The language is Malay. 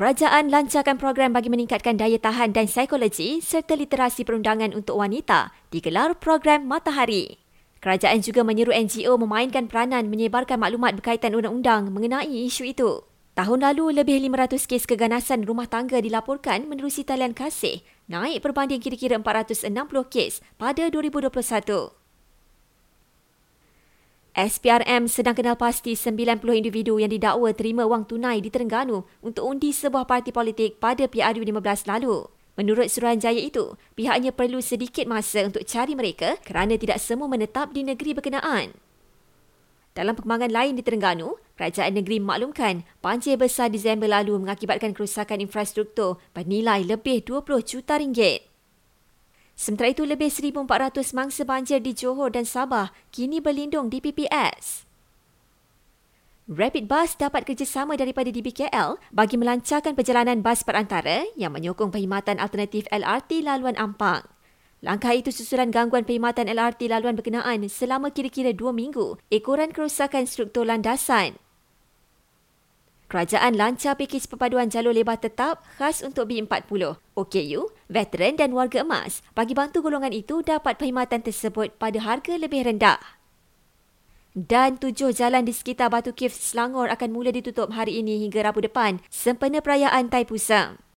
Kerajaan lancarkan program bagi meningkatkan daya tahan dan psikologi serta literasi perundangan untuk wanita digelar program Matahari. Kerajaan juga menyeru NGO memainkan peranan menyebarkan maklumat berkaitan undang-undang mengenai isu itu. Tahun lalu, lebih 500 kes keganasan rumah tangga dilaporkan menerusi talian kasih, naik berbanding kira-kira 460 kes pada 2021. SPRM sedang kenal pasti 90 individu yang didakwa terima wang tunai di Terengganu untuk undi sebuah parti politik pada PRU15 lalu. Menurut Suruhanjaya itu, pihaknya perlu sedikit masa untuk cari mereka kerana tidak semua menetap di negeri berkenaan. Dalam perkembangan lain di Terengganu, kerajaan negeri memaklumkan banjir besar Disember lalu mengakibatkan kerusakan infrastruktur bernilai lebih 20 juta ringgit. Sementara itu, lebih 1,400 mangsa banjir di Johor dan Sabah kini berlindung di PPS. Rapid Bus dapat kerjasama daripada DBKL bagi melancarkan perjalanan bas perantara yang menyokong perkhidmatan alternatif LRT laluan Ampang. Langkah itu susulan gangguan perkhidmatan LRT laluan berkenaan selama kira-kira dua minggu ekoran kerosakan struktur landasan. Kerajaan lancar pakej perpaduan jalur lebar tetap khas untuk B40, OKU, veteran dan warga emas bagi bantu golongan itu dapat perkhidmatan tersebut pada harga lebih rendah. Dan tujuh jalan di sekitar Batu Kif Selangor akan mula ditutup hari ini hingga Rabu depan sempena perayaan Tai Pusam.